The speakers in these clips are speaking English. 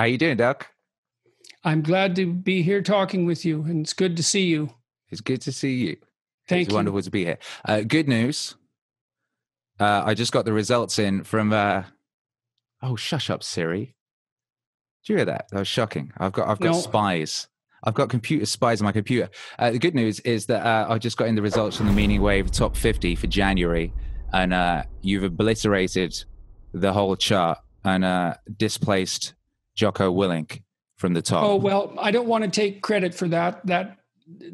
How you doing, Doc? I'm glad to be here talking with you, and it's good to see you. It's good to see you. Thank it's you. wonderful to be here. Uh, good news. Uh, I just got the results in from. Uh, oh, shush up, Siri. Did you hear that? That was shocking. I've got I've got No. spies. I've got computer spies on my computer. Uh, the good news is that uh, I just got in the results from the Meaning Wave Top 50 for January, and uh, you've obliterated the whole chart and uh, displaced Jocko Willink from the top. Oh well, I don't want to take credit for that. That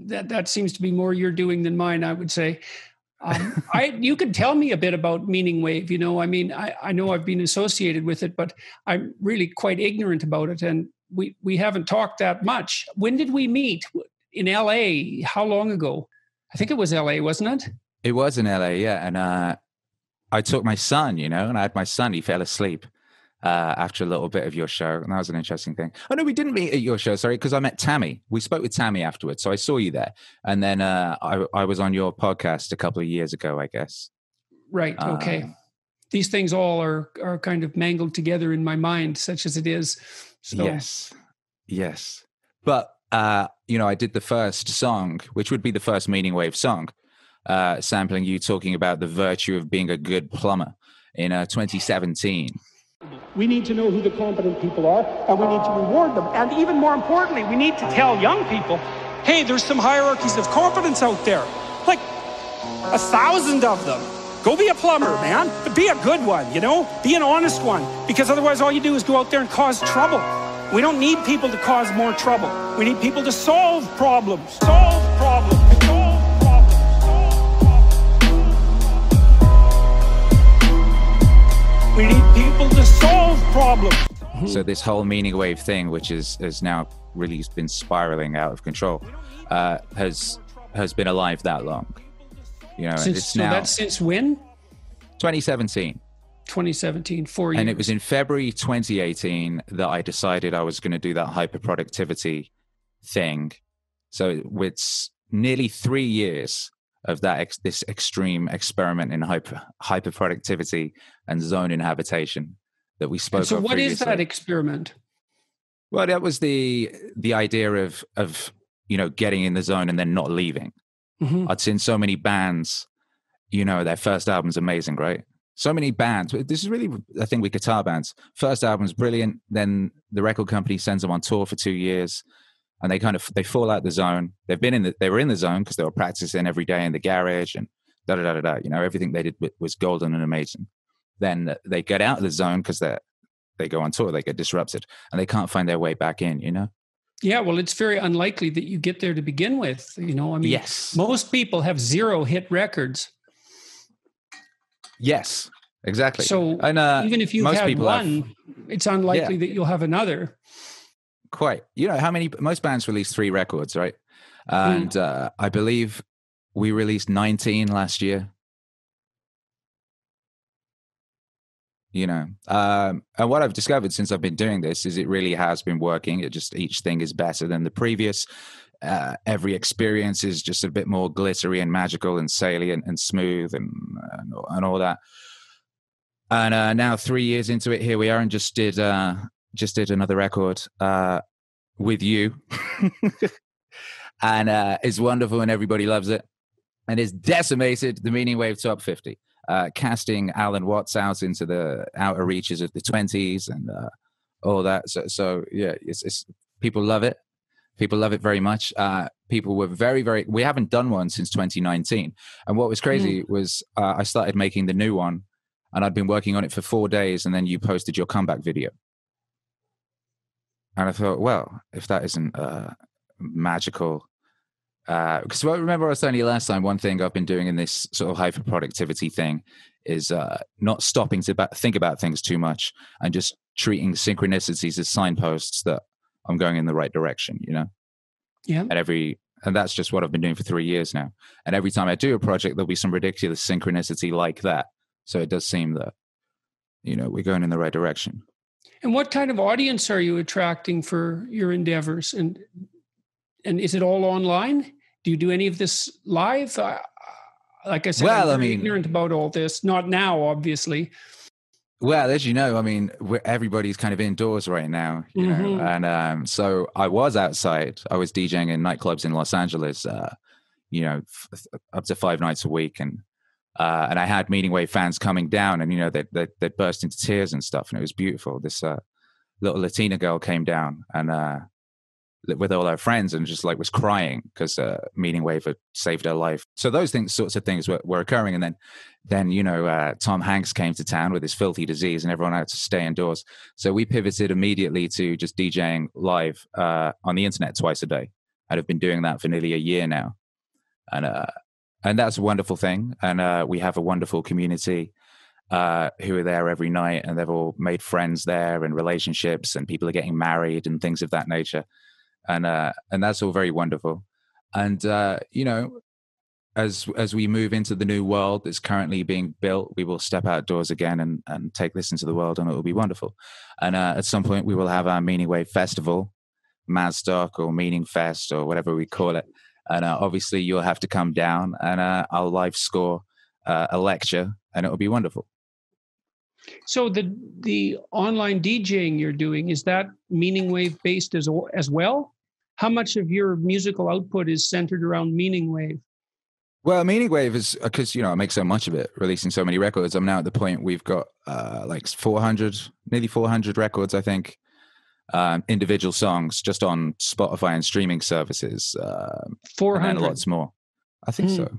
that that seems to be more your doing than mine. I would say. Um, I you could tell me a bit about Meaning Wave. You know, I mean, I, I know I've been associated with it, but I'm really quite ignorant about it, and we we haven't talked that much. When did we meet in L.A.? How long ago? I think it was L.A., wasn't it? It was in LA, yeah. And uh, I took my son, you know, and I had my son. He fell asleep uh, after a little bit of your show, and that was an interesting thing. Oh no, we didn't meet at your show. Sorry, because I met Tammy. We spoke with Tammy afterwards, so I saw you there, and then uh, I, I was on your podcast a couple of years ago, I guess. Right. Okay. Um, These things all are are kind of mangled together in my mind, such as it is. So, Yes, yes. But uh, you know, I did the first song, which would be the first Meaning Wave song, uh, sampling you talking about the virtue of being a good plumber in uh, 2017. We need to know who the competent people are, and we need to reward them. And even more importantly, we need to tell young people hey, there's some hierarchies of competence out there. Like a thousand of them. Go be a plumber, man. But be a good one, you know? Be an honest one. Because otherwise, all you do is go out there and cause trouble. We don't need people to cause more trouble. We need people to solve problems. Solve problems. People to solve problems. So this whole meaning wave thing, which is has now really been spiraling out of control, uh, has has been alive that long. You know, Since, it's so now that's since when? 2017, 2017. Four years. and it was in February 2018 that I decided I was going to do that hyper productivity thing. So it's nearly three years of that ex- this extreme experiment in hyper hyper productivity and zone inhabitation that we spoke And so what is previously. that experiment? Well, that was the the idea of of you know getting in the zone and then not leaving. Mhm. I'd seen so many bands, you know, their first album's amazing, right? So many bands. This is really a thing with guitar bands. First album's brilliant, then the record company sends them on tour for two years, and they kind of they fall out the zone. They've been in the they were in the zone because they were practicing every day in the garage and da da da da da. You know, everything they did was golden and amazing. Then they get out of the zone because they they go on tour, they get disrupted, and they can't find their way back in. You know. Yeah, well, it's very unlikely that you get there to begin with. You know, I mean, Yes. most people have zero hit records. Yes. Exactly. So and uh, even if you've most had people have- one, it's unlikely that you'll have another. Quite you know how many most bands release three records right? And uh, i believe we released 19 last year. You know um, and what i've discovered since i've been doing this is it really has been working. It just each thing is better than the previous. Uh, every experience is just a bit more glittery and magical and salient and smooth and and, and all that. And uh, now three years into it here we are and just did uh, just did another record uh, with you. And uh, it's wonderful and everybody loves it. And it's decimated the meaning wave top 50 uh, casting alan watts out into the outer reaches of the 20s and uh, all that. So, so yeah it's, it's people love it. People love it very much. Uh, people were very very we haven't done one since 2019 and what was crazy was uh, i started making the new one and i'd been working on it for four days and then you posted your comeback video and I thought, well, if that isn't uh, magical, because well, remember I was telling you last time, one thing I've been doing in this sort of hyper productivity thing is uh, not stopping to ba- think about things too much and just treating synchronicities as signposts that I'm going in the right direction, you know? Yeah. And every, and that's just what I've been doing for three years now. And every time I do a project, there'll be some ridiculous synchronicity like that. So it does seem that, you know, we're going in the right direction. And what kind of audience are you attracting for your endeavors? And and is it all online? Do you do any of this live? Uh, like I said, Well, I mean- ignorant about all this. Not now, obviously. Well, as you know, I mean, everybody's kind of indoors right now, you mm-hmm. know, and um, so I was outside. I was DJing in nightclubs in Los Angeles, uh, you know, f- up to five nights a week, and uh, and I had Meaningwave fans coming down, and you know, they they they burst into tears and stuff, and it was beautiful. This uh, little Latina girl came down and uh, with all her friends and just like was crying because uh, Meaningwave had saved her life. So those things, sorts of things were, were occurring. And then, then you know, uh, Tom Hanks came to town with his filthy disease, and everyone had to stay indoors. So we pivoted immediately to just DJing live uh, on the internet twice a day. And have been doing that for nearly a year now, and uh, and that's a wonderful thing. And uh, we have a wonderful community uh, who are there every night, and they've all made friends there and relationships, and people are getting married and things of that nature and uh, and that's all very wonderful. And uh, you know, as as we move into the new world that's currently being built, we will step outdoors again and and take this into the world, and it will be wonderful. And uh, at some point, we will have our Meaningwave Festival, Mazstock or Meaning Fest or whatever we call it. And uh, obviously, you'll have to come down, and uh, I'll live score uh, a lecture, and it will be wonderful. So the the online DJing you're doing is that meaning wave based as as well? how much of your musical output is centered around meaning wave? Well, meaning wave is because uh, you know I make so much of it, releasing so many records. I'm now at the point we've got uh, like 400, nearly 400 records, I think, um, individual songs just on Spotify and streaming services. Uh, 400, and lots more. I think mm. so. Hmm.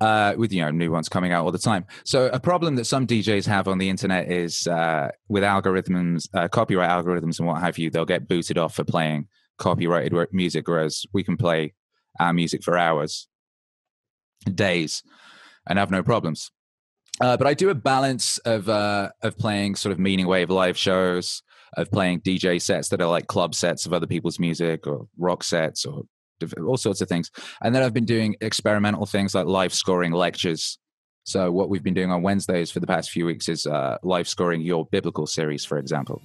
Uh, with you know new ones coming out all the time. So a problem that some DJs have on the internet is uh, with algorithms, uh, copyright algorithms, and what have you. They'll get booted off for playing copyrighted music, whereas we can play our music for hours, days, and have no problems. Uh, but I do a balance of uh, of playing sort of meaning wave live shows, of playing DJ sets that are like club sets of other people's music or rock sets or all sorts of things. And then I've been doing experimental things like live scoring lectures. So what we've been doing on Wednesdays for the past few weeks is uh, live scoring your biblical series, for example.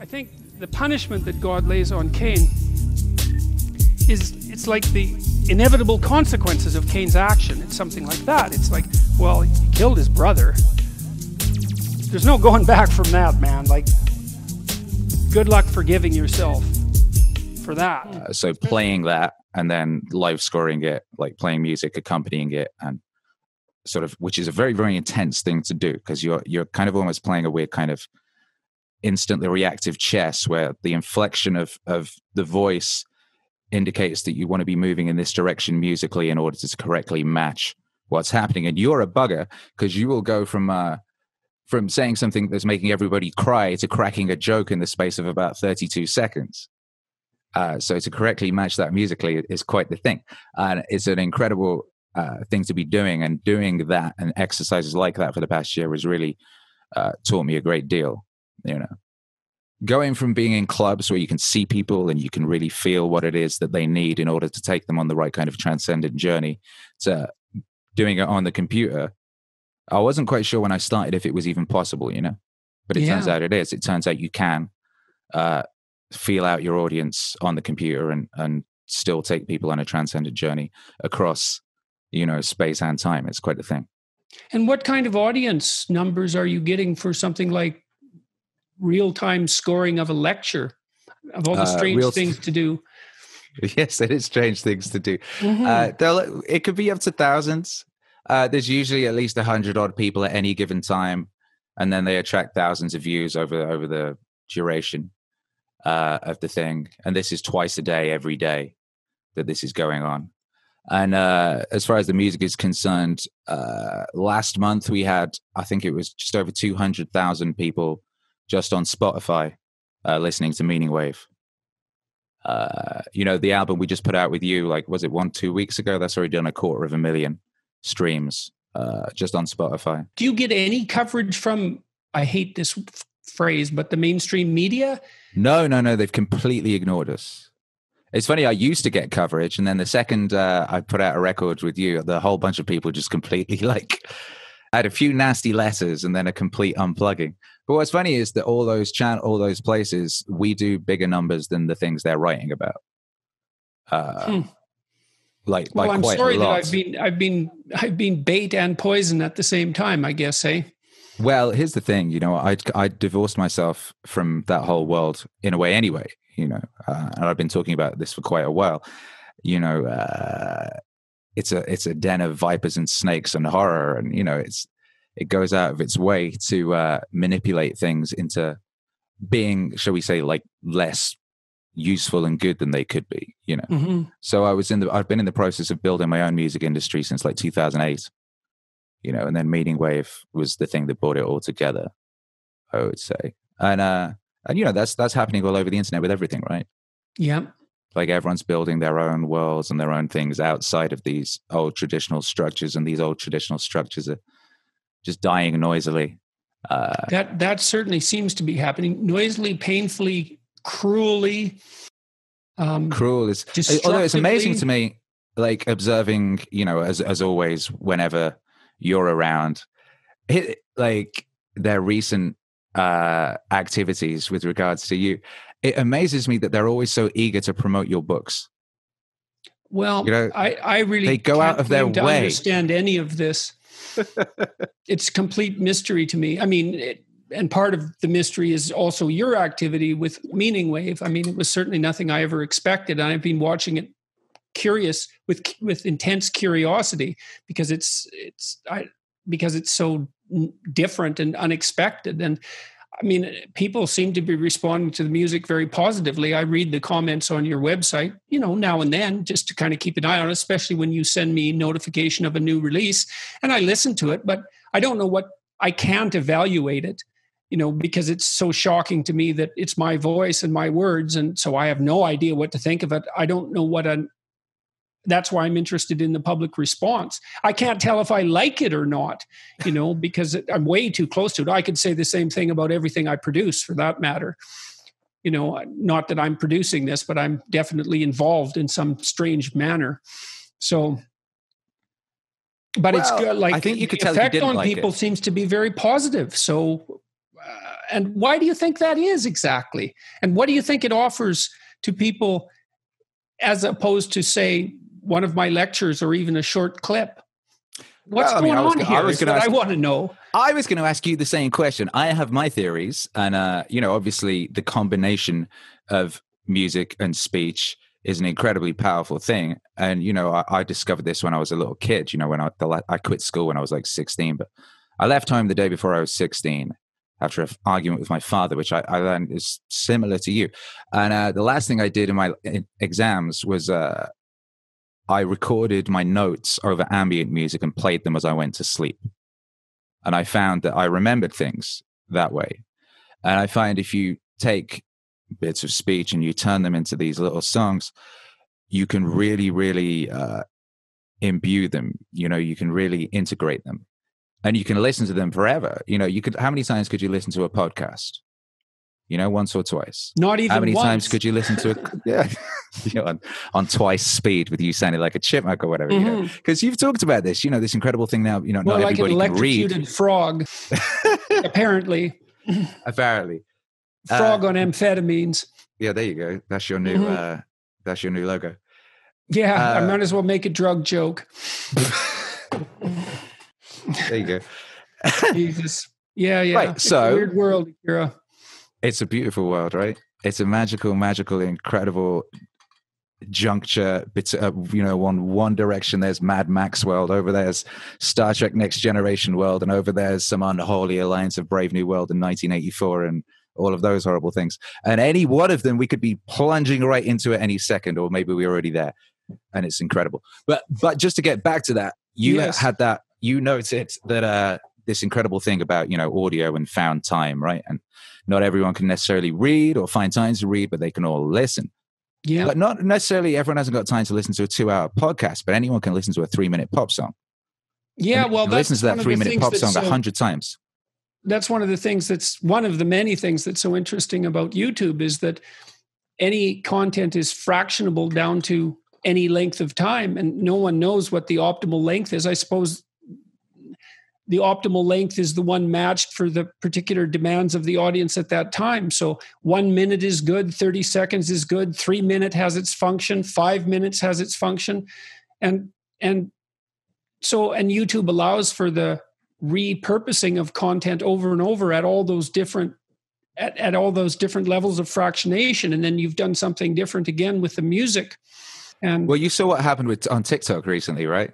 I think the punishment that God lays on Cain is it's like the inevitable consequences of Cain's action. It's something like that. It's like, well, he killed his brother. There's no going back from that, man. Like, good luck forgiving yourself for that. Uh, so playing that and then live scoring it, like playing music, accompanying it, and sort of, which is a very, very intense thing to do because you're you're kind of almost playing a weird kind of instantly reactive chess where the inflection of of the voice indicates that you want to be moving in this direction musically in order to correctly match what's happening. And you're a bugger because you will go from uh, from saying something that's making everybody cry to cracking a joke in the space of about 32 seconds. Uh, so to correctly match that musically is quite the thing, and it's an incredible uh, thing to be doing. And doing that and exercises like that for the past year has really uh, taught me a great deal. You know, going from being in clubs where you can see people and you can really feel what it is that they need in order to take them on the right kind of transcendent journey to doing it on the computer i wasn't quite sure when i started if it was even possible you know but it yeah. turns out it is it turns out you can uh, feel out your audience on the computer and and still take people on a transcendent journey across you know space and time it's quite a thing and what kind of audience numbers are you getting for something like real time scoring of a lecture of all the uh, strange uh, things to do. Yes, it is strange things to do. Mm-hmm. Uh, it could be up to thousands. Uh, there's usually at least hundred odd people at any given time, and then they attract thousands of views over over the duration uh, of the thing. And this is twice a day, every day that this is going on. And uh, as far as the music is concerned, uh, last month we had, I think it was just over 200,000 people just on Spotify uh, listening to Meaningwave. Uh, you know, the album we just put out with you, like, was it one, two weeks ago? That's already done a quarter of a million streams uh, just on Spotify. Do you get any coverage from, I hate this f- phrase, but the mainstream media? No, no, no. They've completely ignored us. It's funny. I used to get coverage, and then the second uh, I put out a record with you, the whole bunch of people just completely like I had a few nasty letters and then a complete unplugging. But what's funny is that all those chan- all those places, we do bigger numbers than the things they're writing about. Uh, hmm. Like, well, I'm sorry that I've been, I've been, I've been bait and poison at the same time. I guess, hey. Well, here's the thing. You know, I I divorced myself from that whole world in a way, anyway. You know, uh, and I've been talking about this for quite a while. You know, uh, it's a it's a den of vipers and snakes and horror, and you know, it's it goes out of its way to uh, manipulate things into being, shall we say, like less useful and good than they could be. You know, Mm-hmm. so I was in the I've been in the process of building my own music industry since like 2008. You know, and then Meaning Wave was the thing that brought it all together. I would say, and uh, and you know that's that's happening all over the internet with everything, right? Yeah. Like everyone's building their own worlds and their own things outside of these old traditional structures, and these old traditional structures are just dying noisily. Uh, That that certainly seems to be happening noisily, painfully, cruelly. Um, cruel is although it's amazing to me like observing you know as as always whenever you're around it, like their recent uh activities with regards to you it amazes me that they're always so eager to promote your books Well, You know, I, I really they go out of their claim to way. understand any of this. it's complete mystery to me. I mean, it, and part of the mystery is also your activity with Meaning Wave. I mean, it was certainly nothing I ever expected, and I've been watching it curious with with intense curiosity because it's it's I because it's so different and unexpected and I mean, people seem to be responding to the music very positively. I read the comments on your website, you know, now and then, just to kind of keep an eye on it, especially when you send me notification of a new release. And I listen to it, but I don't know what I can't evaluate it, you know, because it's so shocking to me that it's my voice and my words. And so I have no idea what to think of it. I don't know what an that's why I'm interested in the public response. I can't tell if I like it or not, you know, because I'm way too close to it. I could say the same thing about everything I produce for that matter. You know, not that I'm producing this, but I'm definitely involved in some strange manner. So, but it's good. Like I think you could the tell effect on like people it. seems to be very positive. So, uh, and why do you think that is exactly? And what do you think it offers to people as opposed to say one of my lectures or even a short clip? What's Well, I mean, going I was on gonna- I here? was gonna what I want to know. I was going to ask you the same question. I have my theories, and uh, you know, obviously, the combination of music and speech is an incredibly powerful thing. And you know, I, I discovered this when I was a little kid. You know, when I the, I quit school when I was like sixteen, but I left home the day before I was sixteen after an argument with my father, which I, I learned is similar to you. And uh, the last thing I did in my exams was uh, I recorded my notes over ambient music and played them as I went to sleep and I found that I remembered things that way. And I find if you take bits of speech and you turn them into these little songs, you can really, really uh, imbue them. You know, you can really integrate them, and you can listen to them forever. You know, you could. How many times could you listen to a podcast? You know, once or twice. Not even How many once. times could you listen to it? yeah, you know, on, on twice speed with you sounding like a chipmunk or whatever. You know, Mhm. because you've talked about this. You know, this incredible thing now. You know, Well, not like an everybody can read. electrocuted frog, apparently. Apparently, Uh, Frog on amphetamines. yeah. There you go. That's your new. Mhm. uh That's your new logo. Yeah, I uh, might as well make a drug joke. There you go. Jesus. Yeah, yeah. Right, It's a so- weird world, Kira. It's a beautiful world, right? It's a magical, magical, incredible juncture. Uh, you know, one one direction there's Mad Max world, over there's Star Trek Next Generation world, and over there's some unholy alliance of Brave New World in 1984, and all of those horrible things. And any one of them, we could be plunging right into it any second, or maybe we're already there, and it's incredible. But but just to get back to that, you Yes. had that. You noted that uh, this incredible thing about you know audio and found time, right? And not everyone can necessarily read or find time to read, but they can all listen. Yeah. But not necessarily everyone hasn't got time to listen to a two-hour podcast, but anyone can listen to a three-minute pop song. yeah, And well, that's listen to that three-minute pop song a so- hundred times. that's one of the things that's one of the many things that's so interesting about YouTube is that any content is fractionable down to any length of time and no one knows what the optimal length is. I suppose the optimal length is the one matched for the particular demands of the audience at that time. So one minute is good, 30 seconds is good, three minute has its function, five minutes has its function. And and so and YouTube allows for the repurposing of content over and over at all those different at, at all those different levels of fractionation and then you've done something different again with the music and well you saw what happened with on tiktok recently right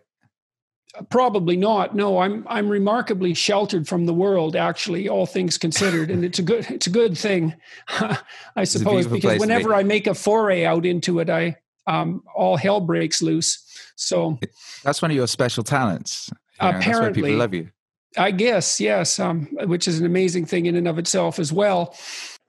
probably not. No i'm i'm remarkably sheltered from the world actually all things considered and it's a good it's a good thing i suppose because whenever i make a foray out into it i um, all hell breaks loose. So that's one of your special talents you know, apparently people love you. I guess yes, um, which is an amazing thing in and of itself as well.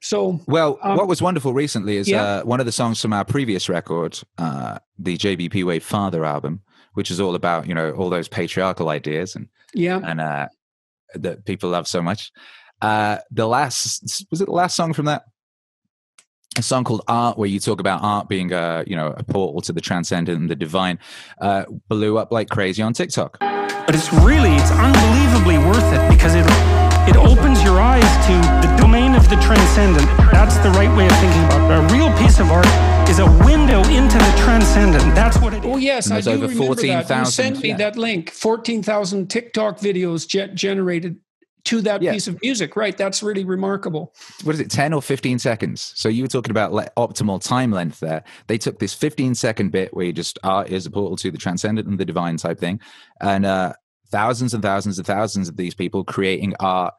So, well, um, what was wonderful recently is yeah. uh, one of the songs from our previous record, uh, the JBP Wave Father album, which is all about you know all those patriarchal ideas and yeah, and uh, that people love so much. Uh, the last was it the last song from that? A song called Art, where you talk about art being a you know a portal to the transcendent and the divine, uh, blew up like crazy on TikTok. But it's really, it's unbelievably worth it because it, it opens your eyes to the domain of the transcendent. That's the right way of thinking about it. A real piece of art is a window into the transcendent. That's what it is. Oh, yes, I do over remember 14, that. You sent me yeah. that link. 14,000 TikTok videos get generated to that yeah. piece of music. Right. That's really remarkable. What is it, 10 or 15 seconds? So you were talking about le- optimal time length there. They took this 15 second bit where you just art is a portal to the transcendent and the divine type thing. And uh, thousands and thousands and thousands of these people creating art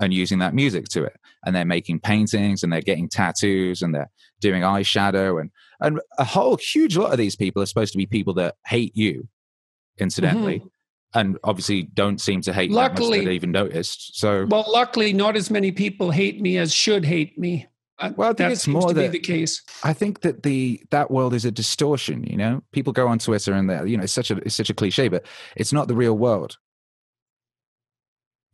and using that music to it. And they're making paintings and they're getting tattoos and they're doing eyeshadow and and a whole huge lot of these people are supposed to be people that hate you, incidentally. Mm-hmm and obviously don't seem to hate luckily, that much even noticed. So well, luckily, not as many people hate me as should hate me. Uh, well, I think that it's more that, the case. I think that the that world is a distortion. You know, people go on Twitter and they you know it's such a it's such a cliche, but it's not the real world.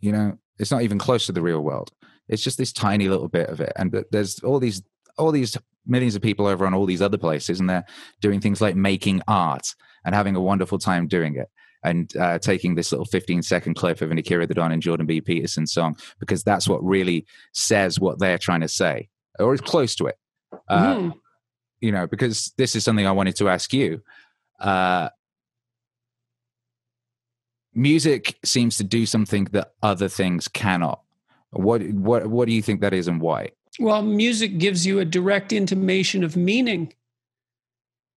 You know, it's not even close to the real world. It's just this tiny little bit of it, and there's all these all these millions of people over on all these other places, and they're doing things like making art and having a wonderful time doing it and uh, taking this little 15 second clip of an Akira the Don and Jordan B. Peterson song because that's what really says what they're trying to say, or is close to it. Uh, mm. You know, because this is something I wanted to ask you. Uh, music seems to do something that other things cannot. What what what do you think that is, and why? Well, music gives you a direct intimation of meaning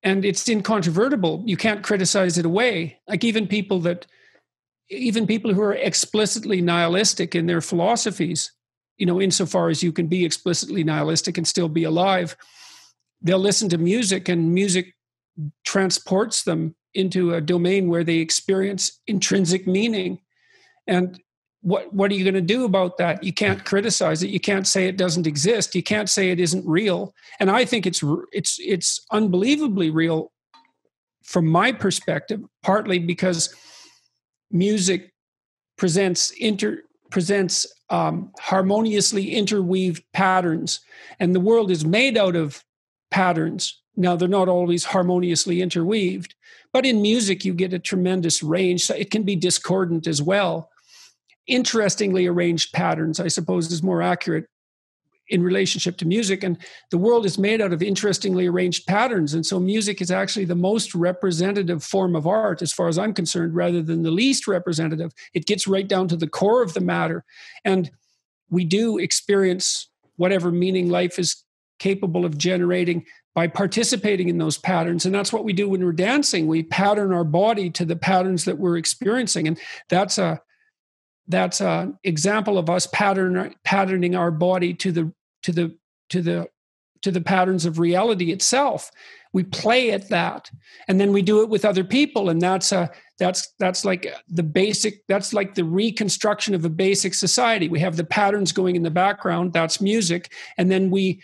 and it's incontrovertible. You can't criticize it away. Like even people that, even people who are explicitly nihilistic in their philosophies, you know, insofar as you can be explicitly nihilistic and still be alive, they'll listen to music and music transports them into a domain where they experience intrinsic meaning. And what what are you going to do about that? You can't criticize it. You can't say it doesn't exist. You can't say it isn't real. And i think it's it's it's unbelievably real from my perspective partly because music presents inter presents um, harmoniously interweaved patterns. And the world is made out of patterns now they're not always harmoniously interweaved but in music you get a tremendous range so it can be discordant as well interestingly arranged patterns, I suppose, is more accurate in relationship to music. And the world is made out of interestingly arranged patterns. And so music is actually the most representative form of art, as far as I'm concerned, rather than the least representative. It gets right down to the core of the matter. And we do experience whatever meaning life is capable of generating by participating in those patterns. And that's what we do when we're dancing. We pattern our body to the patterns that we're experiencing. And that's a that's an example of us pattern patterning our body to the to the to the to the patterns of reality itself we play at that and then we do it with other people and that's a that's that's like the basic that's like the reconstruction of a basic society we have the patterns going in the background that's music and then we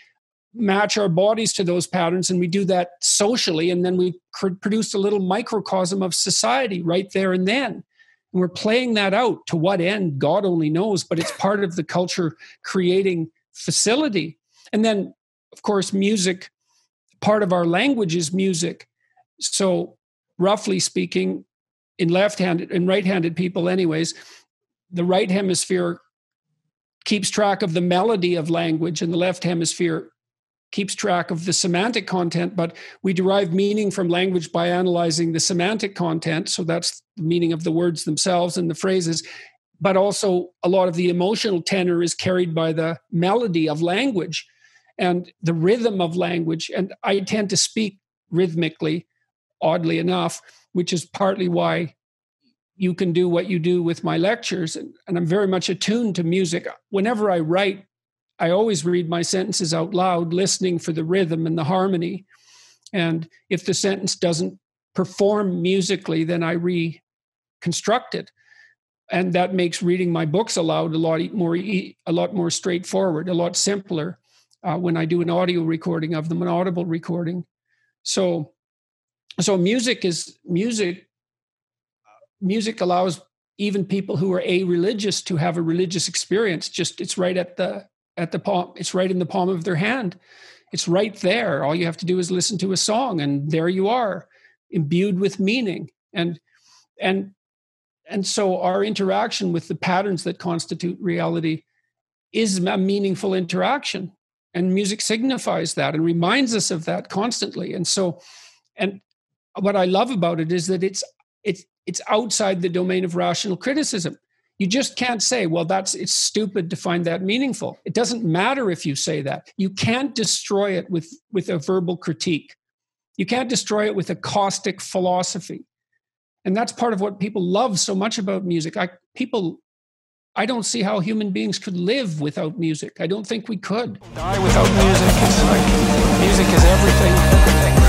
match our bodies to those patterns and we do that socially and then we produce a little microcosm of society right there and then and we're playing that out to what end, God only knows, but it's part of the culture creating facility. And then, of course, music, part of our language is music. So, roughly speaking, in left handed and right handed people, anyways, the right hemisphere keeps track of the melody of language, and the left hemisphere keeps track of the semantic content, but we derive meaning from language by analyzing the semantic content. So that's the meaning of the words themselves and the phrases. but also a lot of the emotional tenor is carried by the melody of language and the rhythm of language. And I tend to speak rhythmically, oddly enough, which is partly why you can do what you do with my lectures. And, I'm very much attuned to music. Whenever I write, I always read my sentences out loud, listening for the rhythm and the harmony. And if the sentence doesn't perform musically, then I reconstruct it. And that makes reading my books aloud a lot more a lot more straightforward, a lot simpler uh, when I do an audio recording of them, an audible recording. So, so music is music. Music allows even people who are a religious to have a religious experience. Just it's right at the at the palm. It's right in the palm of their hand. It's right there. All you have to do is listen to a song, and there you are, imbued with meaning. And and and so our interaction with the patterns that constitute reality is a meaningful interaction and music signifies that and reminds us of that constantly and so and what i love about it is that it's it's it's outside the domain of rational criticism you just can't say well that's it's stupid to find that meaningful it doesn't matter if you say that you can't destroy it with with a verbal critique you can't destroy it with a caustic philosophy and that's part of what people love so much about music I, people I don't see how human beings could live without music. I don't think we could. Die without music. It's like music is everything. Music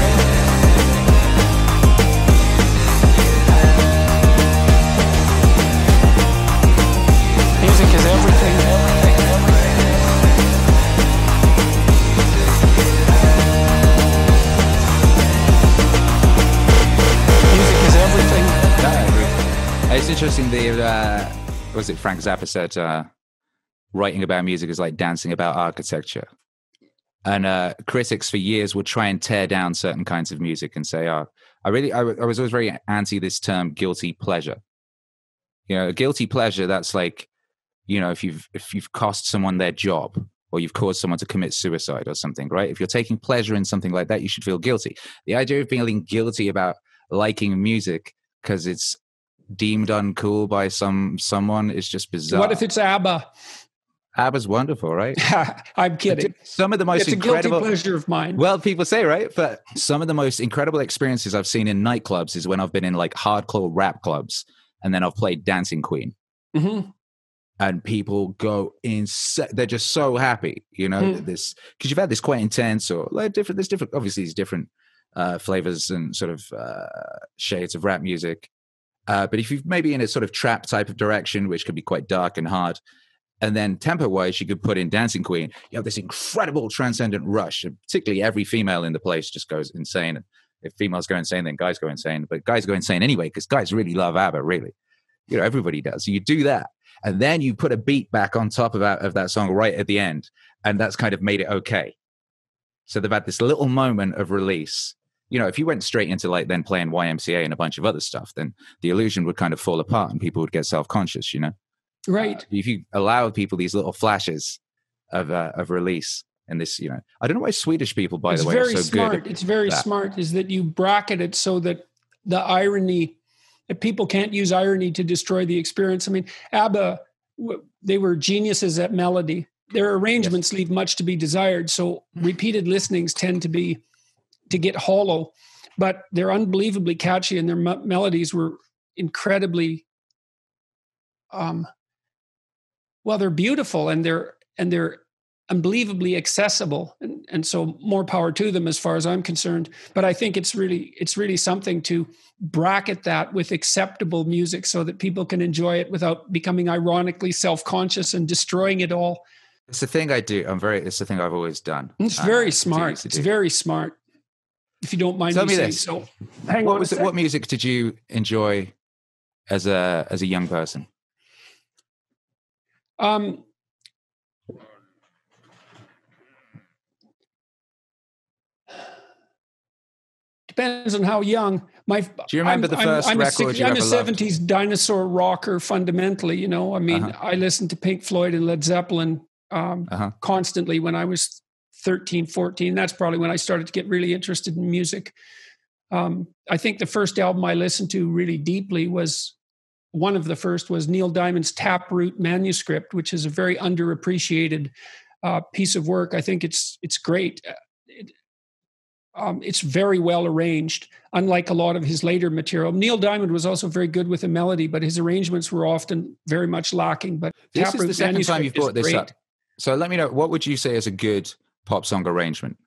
interesting. The uh, was it Frank Zappa said, uh, writing about music is like dancing about architecture. And uh, critics for years would try and tear down certain kinds of music and say, "Oh, I really, I, I was always very anti this term guilty pleasure." You know, guilty pleasure. That's like, you know, if you've if you've cost someone their job or you've caused someone to commit suicide or something, right? If you're taking pleasure in something like that, you should feel guilty. The idea of feeling guilty about liking music because it's deemed uncool by some someone is just bizarre. What if it's ABBA? ABBA's wonderful, right? I'm kidding. Some of the most it's incredible a guilty pleasure of mine. Well, people say, right? But some of the most incredible experiences I've seen in nightclubs is when I've been in like hardcore rap clubs and then I've played Dancing Queen. Mm-hmm. And people go insane. They're just so happy, you know, Mm. this because you've had this quite intense or like different, there's different, obviously, there's different uh, flavors and sort of uh, shades of rap music. Uh, but if you've maybe in a sort of trap type of direction, which can be quite dark and hard, and then tempo wise, you could put in Dancing Queen, you have this incredible transcendent rush. And particularly every female in the place just goes insane. If females go insane, then guys go insane. But guys go insane anyway, because guys really love ABBA, really. You know, everybody does. So you do that. And then you put a beat back on top of that, of that song right at the end. And that's kind of made it okay. So they've had this little moment of release you know, if you went straight into like then playing YMCA and a bunch of other stuff, then the illusion would kind of fall apart and people would get self conscious, you know? Right. Uh, if you allow people these little flashes of, uh, of release and this, you know, I don't know why Swedish people, by it's the way, very are so smart. good. It's very that. smart. Is that you bracket it so that the irony, that people can't use irony to destroy the experience. I mean, ABBA, they were geniuses at melody. Their arrangements leave much to be desired. So repeated listenings tend to be to get hollow, but they're unbelievably catchy, and their me- melodies were incredibly, um, well, they're beautiful and they're and they're unbelievably accessible and, and so more power to them as far as i'm concerned but i think it's really it's really something to bracket that with acceptable music so that people can enjoy it without becoming ironically self-conscious and destroying it all It's the thing I do. I'm very, it's the thing I've always done. it's uh, very continue smart it's very smart if you don't mind Tell me, me saying this. so hang what on was it, what music did you enjoy as a, as a young person? um depends on how young my Do you remember I'm, the I'm- first I'm, a, record six- you I'm ever a 70s dinosaur rocker fundamentally you know i mean Uh-huh. i listened to pink floyd and led zeppelin um, Uh-huh. constantly when i was 13 14 that's probably when i started to get really interested in music um, i think the first album i listened to really deeply was one of the first was Neil Diamond's Taproot manuscript, which is a very underappreciated uh, piece of work. I think it's it's great. Uh, it, um, it's very well arranged, unlike a lot of his later material. Neil Diamond was also very good with a melody, but his arrangements were often very much lacking. But this Taproot is the second time you've brought this great. up. So let me know what would you say is a good pop song arrangement?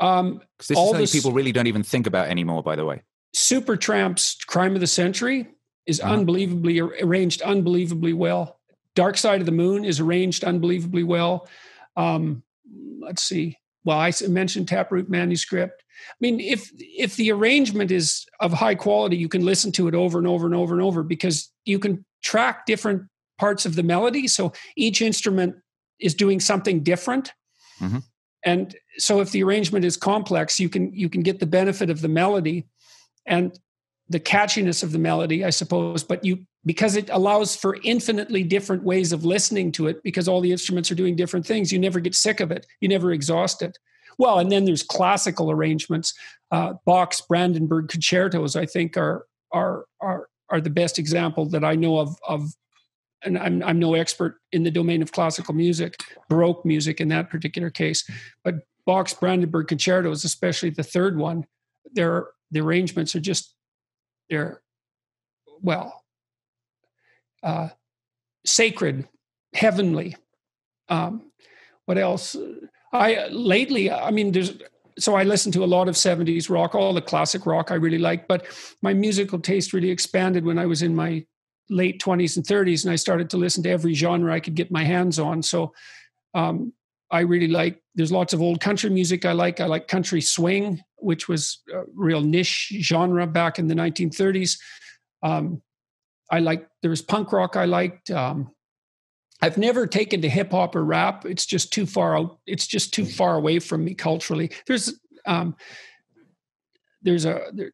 Um, this is something people really don't even think about anymore. By the way, Supertramp's "Crime of the Century" is uh-huh. unbelievably arranged, unbelievably well. Dark Side of the Moon is arranged unbelievably well. Um, let's see. Well, I mentioned Taproot manuscript. I mean, if if the arrangement is of high quality, you can listen to it over and over and over and over because you can track different parts of the melody. So each instrument is doing something different. Mm-hmm. And so if the arrangement is complex, you can you can get the benefit of the melody and the catchiness of the melody, I suppose, but you because it allows for infinitely different ways of listening to it because all the instruments are doing different things, you never get sick of it. You never exhaust it. Well, and then there's classical arrangements. Uh, Bach's Brandenburg concertos, I think, are are are are the best example that I know of of and I'm, I'm no expert in the domain of classical music, Baroque music in that particular case, but Bach's Brandenburg concertos, especially the third one, their the arrangements are just they're well uh, sacred, heavenly. Um, what else? I lately, I mean, there's so I listen to a lot of 70s rock, all the classic rock I really like, but my musical taste really expanded when I was in my late 20s and 30s and i started to listen to every genre i could get my hands on. So um, i really like there's lots of old country music i like. I like country swing which was a real niche genre back in the 1930s um, i like there was punk rock i liked. Um, i've never taken to hip hop or rap. It's just too far out it's just too far away from me culturally. There's um, there's a there,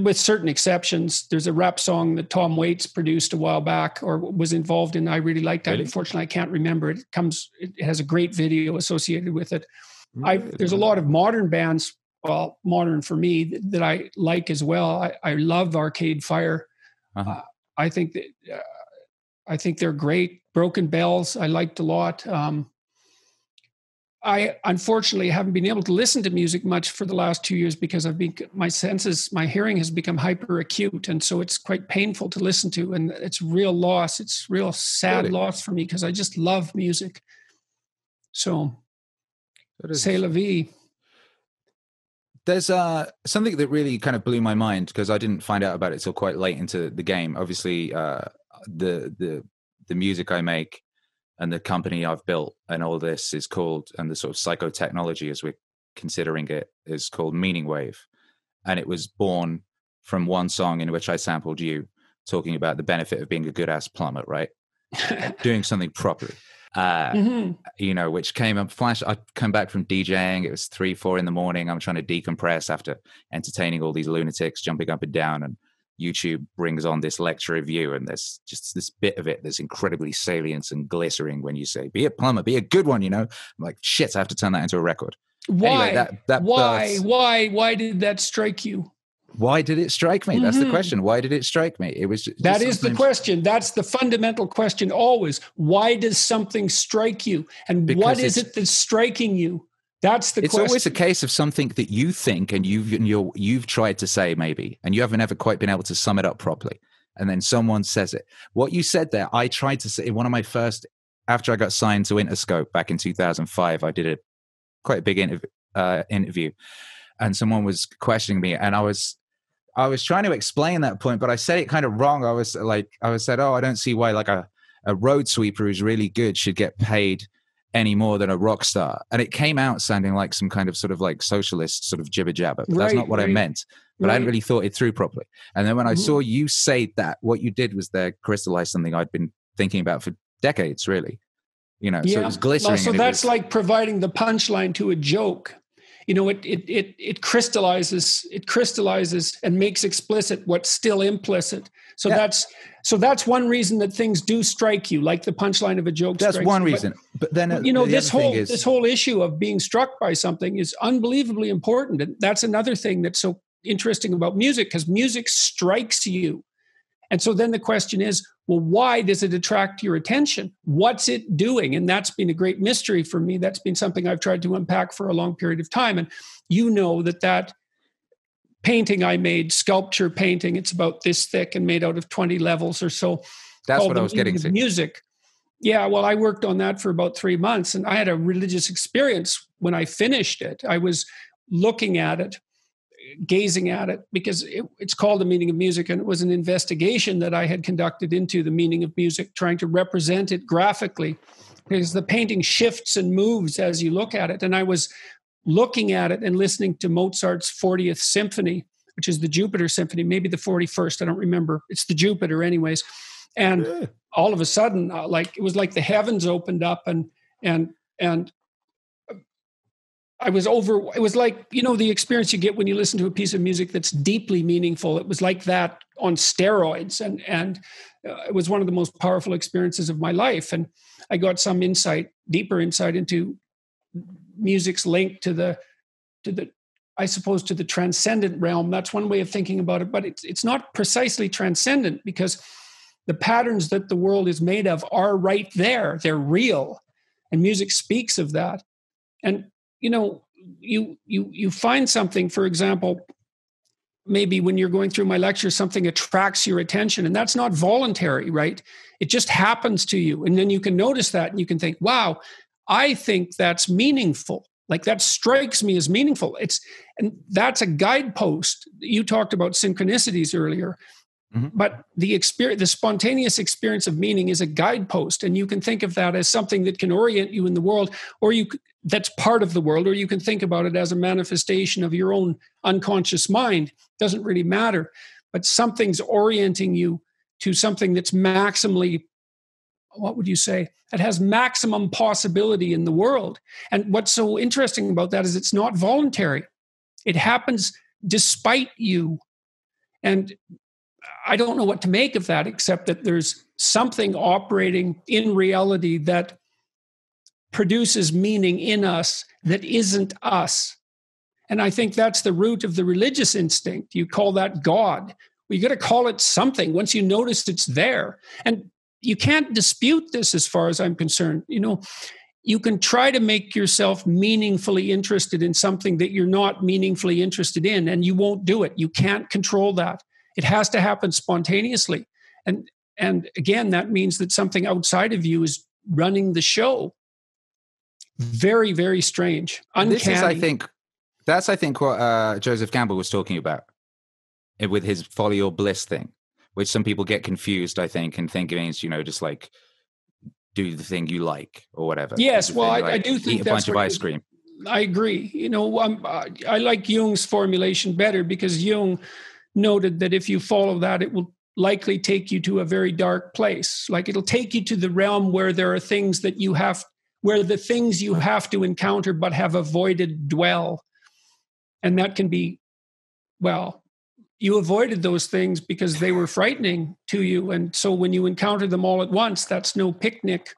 with certain exceptions, there's a rap song that Tom Waits produced a while back or was involved in. I really liked that. Really? Unfortunately, I can't remember. It comes. It has a great video associated with it. Really? I there's a lot of modern bands. Well, modern for me that I like as well. I, I love Arcade Fire. Uh-huh. Uh, I think that uh, I think they're great. Broken Bells I liked a lot. Um, I unfortunately haven't been able to listen to music much for the last two years because I've been my senses, my hearing has become hyper acute, and so it's quite painful to listen to, and it's real loss. It's real sad really? loss for me because I just love music. So, say la vie. There's uh, something that really kind of blew my mind because I didn't find out about it till quite late into the game. Obviously, uh, the the the music I make and the company I've built and all this is called, and the sort of psychotechnology as we're considering it is called Meaning Wave. And it was born from one song in which I sampled you talking about the benefit of being a good ass plumber, right? Doing something properly. Uh, mm-hmm. you know, which came up flash. I come back from DJing. It was three, four in the morning. I'm trying to decompress after entertaining all these lunatics jumping up and down and YouTube brings on this lecture review, and there's just this bit of it that's incredibly salient and glittering when you say, "Be a plumber, be a good one." You know, I'm like, shit, I have to turn that into a record. Why? Anyway, that, that why? Why? Why did that strike you? Why did it strike me? Mm-hmm. That's the mm-hmm. question. Why did it strike me? It was just, that is the question. That's the fundamental question always. Why does something strike you? And what is it that's striking you? That's the it's question. always a case of something that you think and you've you you've tried to say maybe and you haven't ever quite been able to sum it up properly. And then someone says it. What you said there i tried to say in one of my first after i got signed to interscope back in 2005 i did a quite a big interv- uh, interview. And someone was questioning me and i was i was trying to explain that point but i said it kind of wrong. I was like i was said oh i don't see why like a, a road sweeper who's really good should get paid any more than a rock star. And it came out sounding like some kind of sort of like socialist sort of jibber jabber. But right, that's not what right. I meant. But right. I hadn't really thought it through properly. And then when I mm-hmm. saw you say that, what you did was there crystallize something I'd been thinking about for decades, really. You know, yeah. so it was glittering. so that's was... like providing the punchline to a joke you know it it it it crystallizes it crystallizes and makes explicit what's still implicit so yeah. that's so that's one reason that things do strike you like the punchline of a joke that's one you. reason but, but then uh, you know the this whole is... this whole issue of being struck by something is unbelievably important and that's another thing that's so interesting about music because music strikes you And so then the question is, well, why does it attract your attention? What's it doing? And that's been a great mystery for me. That's been something I've tried to unpack for a long period of time. And you know that that painting I made, sculpture painting, it's about this thick and made out of 20 levels or so. That's what I was getting to. Music. Yeah, well, I worked on that for about three months and I had a religious experience when I finished it. I was looking at it gazing at it because it, it's called the meaning of music and it was an investigation that i had conducted into the meaning of music trying to represent it graphically because the painting shifts and moves as you look at it. And i was looking at it and listening to mozart's 40th symphony which is the jupiter symphony maybe the 41st i don't remember. It's the jupiter anyways. And yeah. all of a sudden uh, like it was like the heavens opened up and and and I was over, it was like, you know, the experience you get when you listen to a piece of music that's deeply meaningful. It was like that on steroids. And, and uh, it was one of the most powerful experiences of my life. And I got some insight, deeper insight into music's link to the, to the, I suppose, to the transcendent realm. That's one way of thinking about it, but it's, it's not precisely transcendent because the patterns that the world is made of are right there. They're real. And music speaks of that. And you know you you you find something for example maybe when you're going through my lecture something attracts your attention and that's not voluntary right? It just happens to you and then you can notice that and you can think wow i think that's meaningful. Like that strikes me as meaningful. It's and that's a guidepost. You talked about synchronicities earlier Mm-hmm. But the experience, the spontaneous experience of meaning is a guidepost, and you can think of that as something that can orient you in the world, or you that's part of the world, or you can think about it as a manifestation of your own unconscious mind. Doesn't really matter, but something's orienting you to something that's maximally, what would you say that has maximum possibility in the world. And what's so interesting about that is it's not voluntary. It happens despite you. And I don't know what to make of that, except that there's something operating in reality that produces meaning in us that isn't us. And I think that's the root of the religious instinct. You call that God. Well, you got to call it something once you notice it's there. And you can't dispute this as far as I'm concerned. You know, you can try to make yourself meaningfully interested in something that you're not meaningfully interested in, and you won't do it. You can't control that. It has to happen spontaneously. And and again, that means that something outside of you is running the show. Very, very strange. Uncanny. This is, I think, that's I think what uh, Joseph Campbell was talking about with his folly or bliss thing, which some people get confused, I think, and think it means you know just like do the thing you like or whatever. Yes, well, I, like, I, do think eat a bunch of ice cream. I agree. You know, I'm, I like Jung's formulation better because Jung noted that if you follow that, it will likely take you to a very dark place. Like it'll take you to the realm where there are things that you have, where the things you have to encounter but have avoided dwell. And that can be, well, you avoided those things because they were frightening to you. And so when you encounter them all at once, that's no picnic.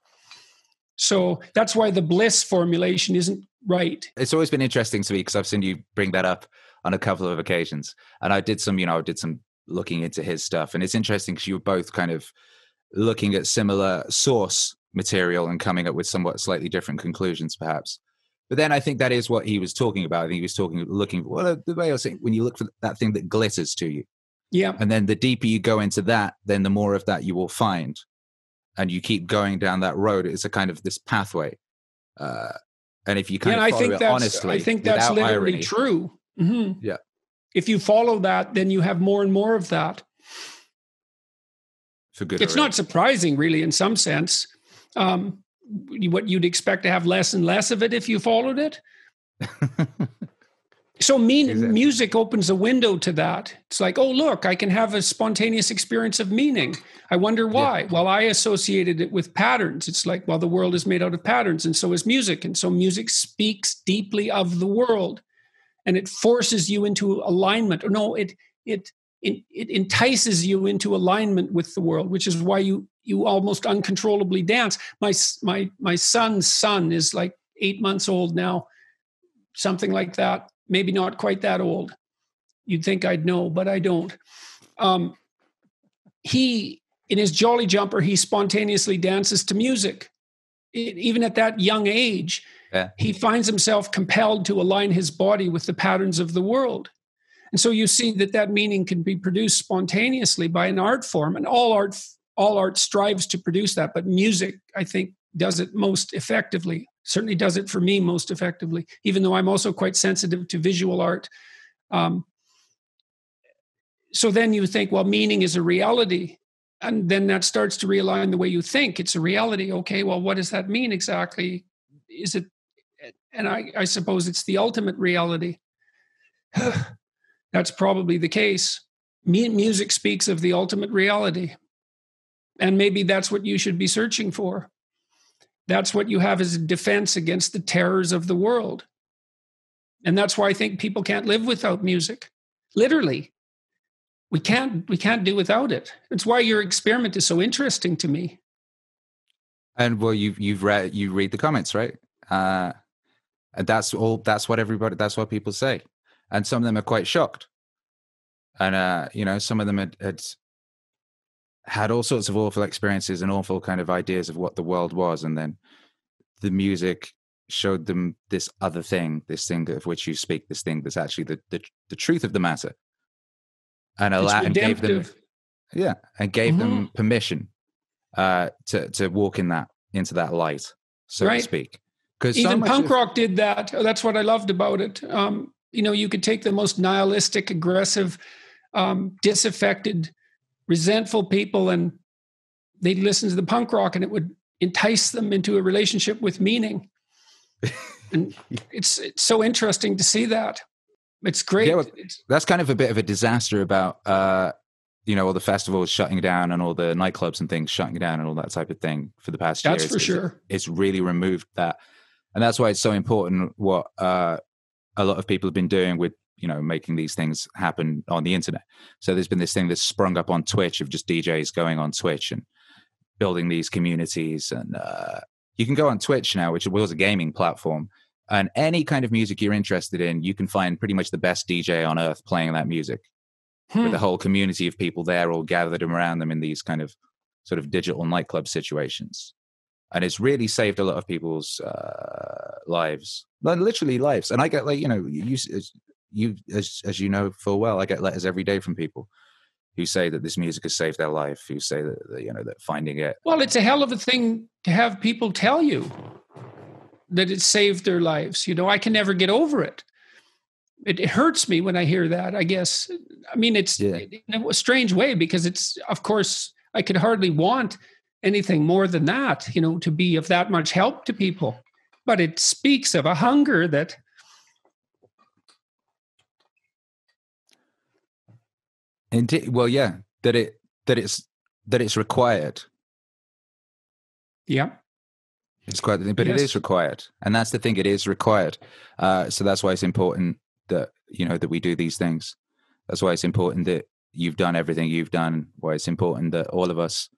So that's why the bliss formulation isn't right. It's always been interesting to me because I've seen you bring that up on a couple of occasions. And I did some, you know, I did some looking into his stuff. And it's interesting because you were both kind of looking at similar source material and coming up with somewhat slightly different conclusions, perhaps. But then I think that is what he was talking about. I think he was talking, looking, well, the way I was saying, when you look for that thing that glitters to you. Yeah. And then the deeper you go into that, then the more of that you will find. And you keep going down that road. It's a kind of this pathway. Uh, and if you kind yeah, of I think that's, honestly, I think that's literally irony, true. Mm-hmm. Yeah. If you follow that, then you have more and more of that. For good. It's not surprising, really, in some sense. Um, what you'd expect to have less and less of it if you followed it. so mean exactly. music opens a window to that. It's like, oh look, I can have a spontaneous experience of meaning. I wonder why. Yeah. Well, I associated it with patterns. It's like, well, the world is made out of patterns, and so is music. And so music speaks deeply of the world and it forces you into alignment. Or no, it it it, it entices you into alignment with the world, which is why you you almost uncontrollably dance. My my my son's son is like eight months old now, something like that. Maybe not quite that old. You'd think I'd know, but I don't. Um, he, in his jolly jumper, he spontaneously dances to music. It, even at that young age, yeah. he finds himself compelled to align his body with the patterns of the world. And so you see that that meaning can be produced spontaneously by an art form, and all art all art strives to produce that. But music, I think, does it most effectively. Certainly does it for me most effectively. Even though I'm also quite sensitive to visual art. Um, so then you think, well, meaning is a reality. And then that starts to realign the way you think. It's a reality. Okay, well, what does that mean exactly? Is it, and I, I suppose it's the ultimate reality. That's probably the case. Music speaks of the ultimate reality. And maybe that's what you should be searching for. That's what you have as a defense against the terrors of the world. And that's why I think people can't live without music. Literally, we can't we can't do without it it's why your experiment is so interesting to me and well you've you've read you read the comments right uh and that's all that's what everybody that's what people say and some of them are quite shocked. And uh you know some of them had, had had all sorts of awful experiences and awful kind of ideas of what the world was and then the music showed them this other thing this thing of which you speak this thing that's actually the the, the truth of the matter. And allowed and gave them yeah and gave mm-hmm. them permission uh to to walk in that into that light so right. to speak because even so punk of, rock did that. That's what i loved about it. Um you know you could take the most nihilistic aggressive um disaffected resentful people and they'd listen to the punk rock and it would entice them into a relationship with meaning and it's it's so interesting to see that it's great. Yeah, well, that's kind of a bit of a disaster about uh, you know all the festivals shutting down and all the nightclubs and things shutting down and all that type of thing for the past that's year. That's for sure. It's really removed that, and that's why it's so important what uh, a lot of people have been doing with you know making these things happen on the internet. So there's been this thing that's sprung up on Twitch of just DJs going on Twitch and building these communities and. Uh, you can go on Twitch now, which was a gaming platform, and any kind of music you're interested in, you can find pretty much the best DJ on earth playing that music hmm. with a whole community of people there all gathered around them in these kind of sort of digital nightclub situations. And it's really saved a lot of people's uh, lives, literally lives. And I get like, you know, you, you as, as you know full well, I get letters every day from people who say that this music has saved their life, who say that, you know, that finding it. Well, it's a hell of a thing to have people tell you that it saved their lives. You know, I can never get over it. It, it hurts me when I hear that. I guess. I mean, it's yeah. in a strange way because it's, of course, I could hardly want anything more than that. You know, to be of that much help to people. But it speaks of a hunger that. Indeed. Well, yeah, that it that it's that it's required. Yeah. It's quite, but yes. it is required, and that's the thing. It is required. Uh, so that's why it's important that you know that we do these things. That's why it's important that you've done everything you've done. Why it's important that all of us,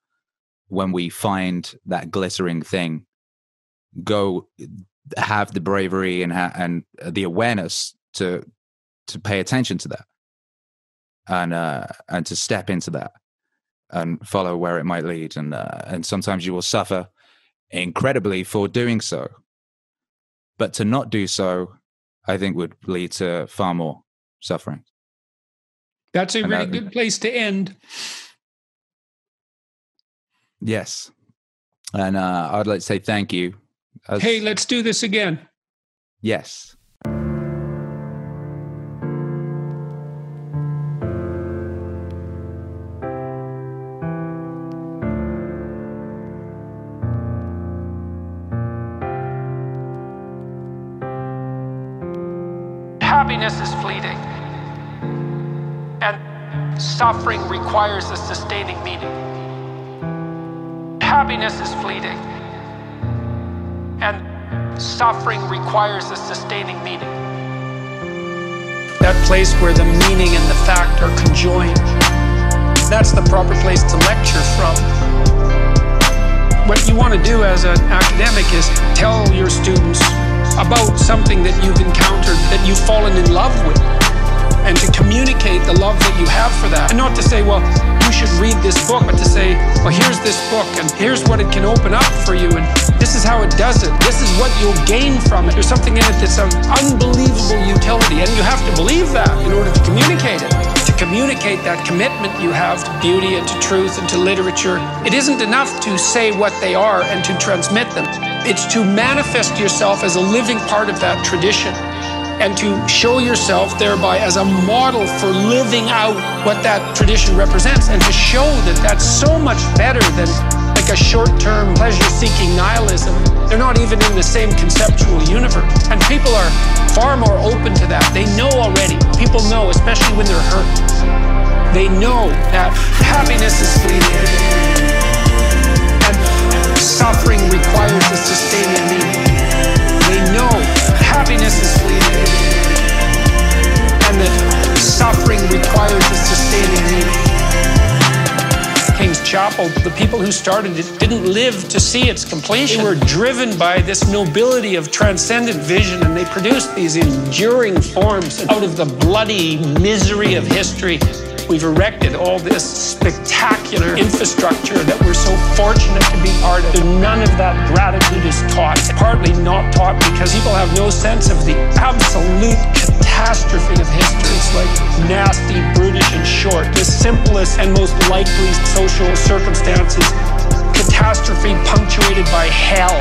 when we find that glittering thing, go have the bravery and ha- and the awareness to to pay attention to that, and uh, and to step into that and follow where it might lead. And uh, and sometimes you will suffer incredibly for doing so. But to not do so, I think would lead to far more suffering. That's a and really that, good place to end. Yes. And uh, I'd like to say thank you. As, hey, let's do this again. Yes. happiness is fleeting. And suffering requires a sustaining meaning. Happiness is fleeting. And suffering requires a sustaining meaning. That place where the meaning and the fact are conjoined. That's the proper place to lecture from. What you want to do as an academic is tell your students about something that you've encountered, that you've fallen in love with, and to communicate the love that you have for that. And not to say, well, should read this book, but to say, well, here's this book and here's what it can open up for you and this is how it does it. This is what you'll gain from it. There's something in it that's of unbelievable utility and you have to believe that in order to communicate it. To communicate that commitment you have to beauty and to truth and to literature, it isn't enough to say what they are and to transmit them. It's to manifest yourself as a living part of that tradition and to show yourself thereby as a model for living out what that tradition represents and to show that that's so much better than like a short-term pleasure-seeking nihilism. They're not even in the same conceptual universe. And people are far more open to that. They know already. People know, especially when they're hurt. They know that happiness is fleeting. And suffering requires The people who started it didn't live to see its completion. They were driven by this nobility of transcendent vision and they produced these enduring forms out of the bloody misery of history. We've erected all this spectacular infrastructure that we're so fortunate to be part of. None of that gratitude is taught, partly not taught because people have no sense of the absolute catastrophe of history. It's like nasty, brutish, and short. The simplest and most likely social circumstances. Catastrophe punctuated by hell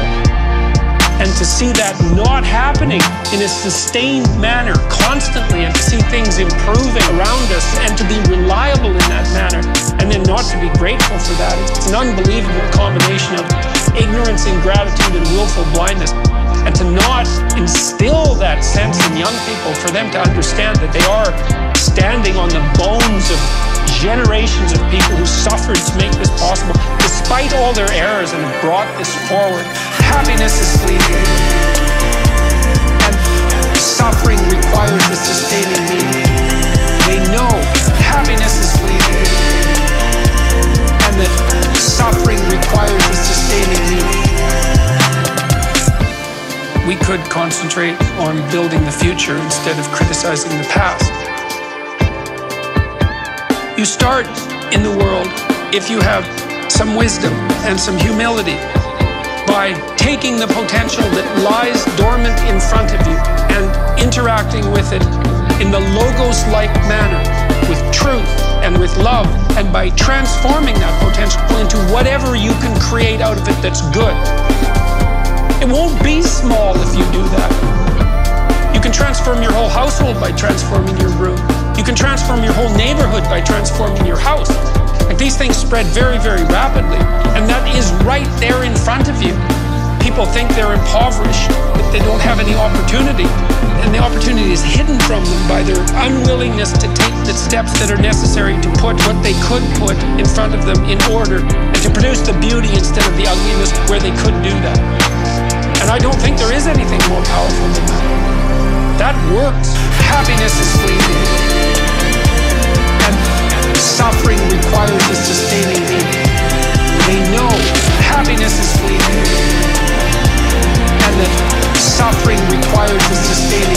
and to see that not happening in a sustained manner constantly and to see things improving around us and to be reliable in that manner and then not to be grateful for that it's an unbelievable combination of ignorance ingratitude and willful blindness and to not instill that sense in young people for them to understand that they are standing on the bones of generations of people who suffered to make this possible, despite all their errors, and brought this forward. Happiness is fleeting, and suffering requires a sustaining meaning. Could concentrate on building the future instead of criticizing the past. You start in the world if you have some wisdom and some humility by taking the potential that lies dormant in front of you and interacting with it in the logos like manner with truth and with love and by transforming that potential into whatever you can create out of it that's good. It won't be small if you do that. You can transform your whole household by transforming your room. You can transform your whole neighborhood by transforming your house. Like these things spread very, very rapidly, and that is right there in front of you. People think they're impoverished, that they don't have any opportunity, and the opportunity is hidden from them by their unwillingness to take the steps that are necessary to put what they could put in front of them in order and to produce the beauty instead of the ugliness where they could do that. And I don't think there is anything more powerful than that. That works. Happiness is fleeting. And suffering requires a sustaining meaning. They know happiness is fleeting. And that suffering requires a sustaining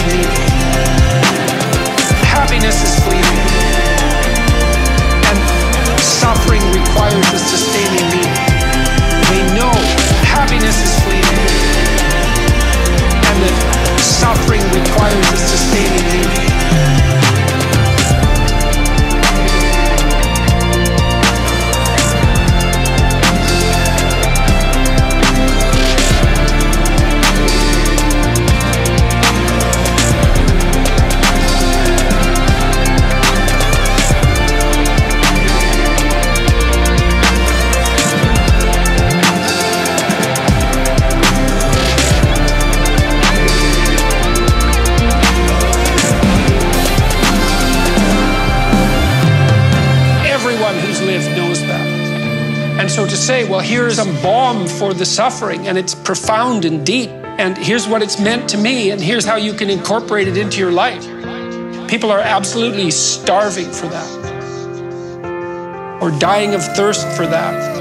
for the suffering, and it's profound and deep, and here's what it's meant to me, and here's how you can incorporate it into your life. People are absolutely starving for that, or dying of thirst for that.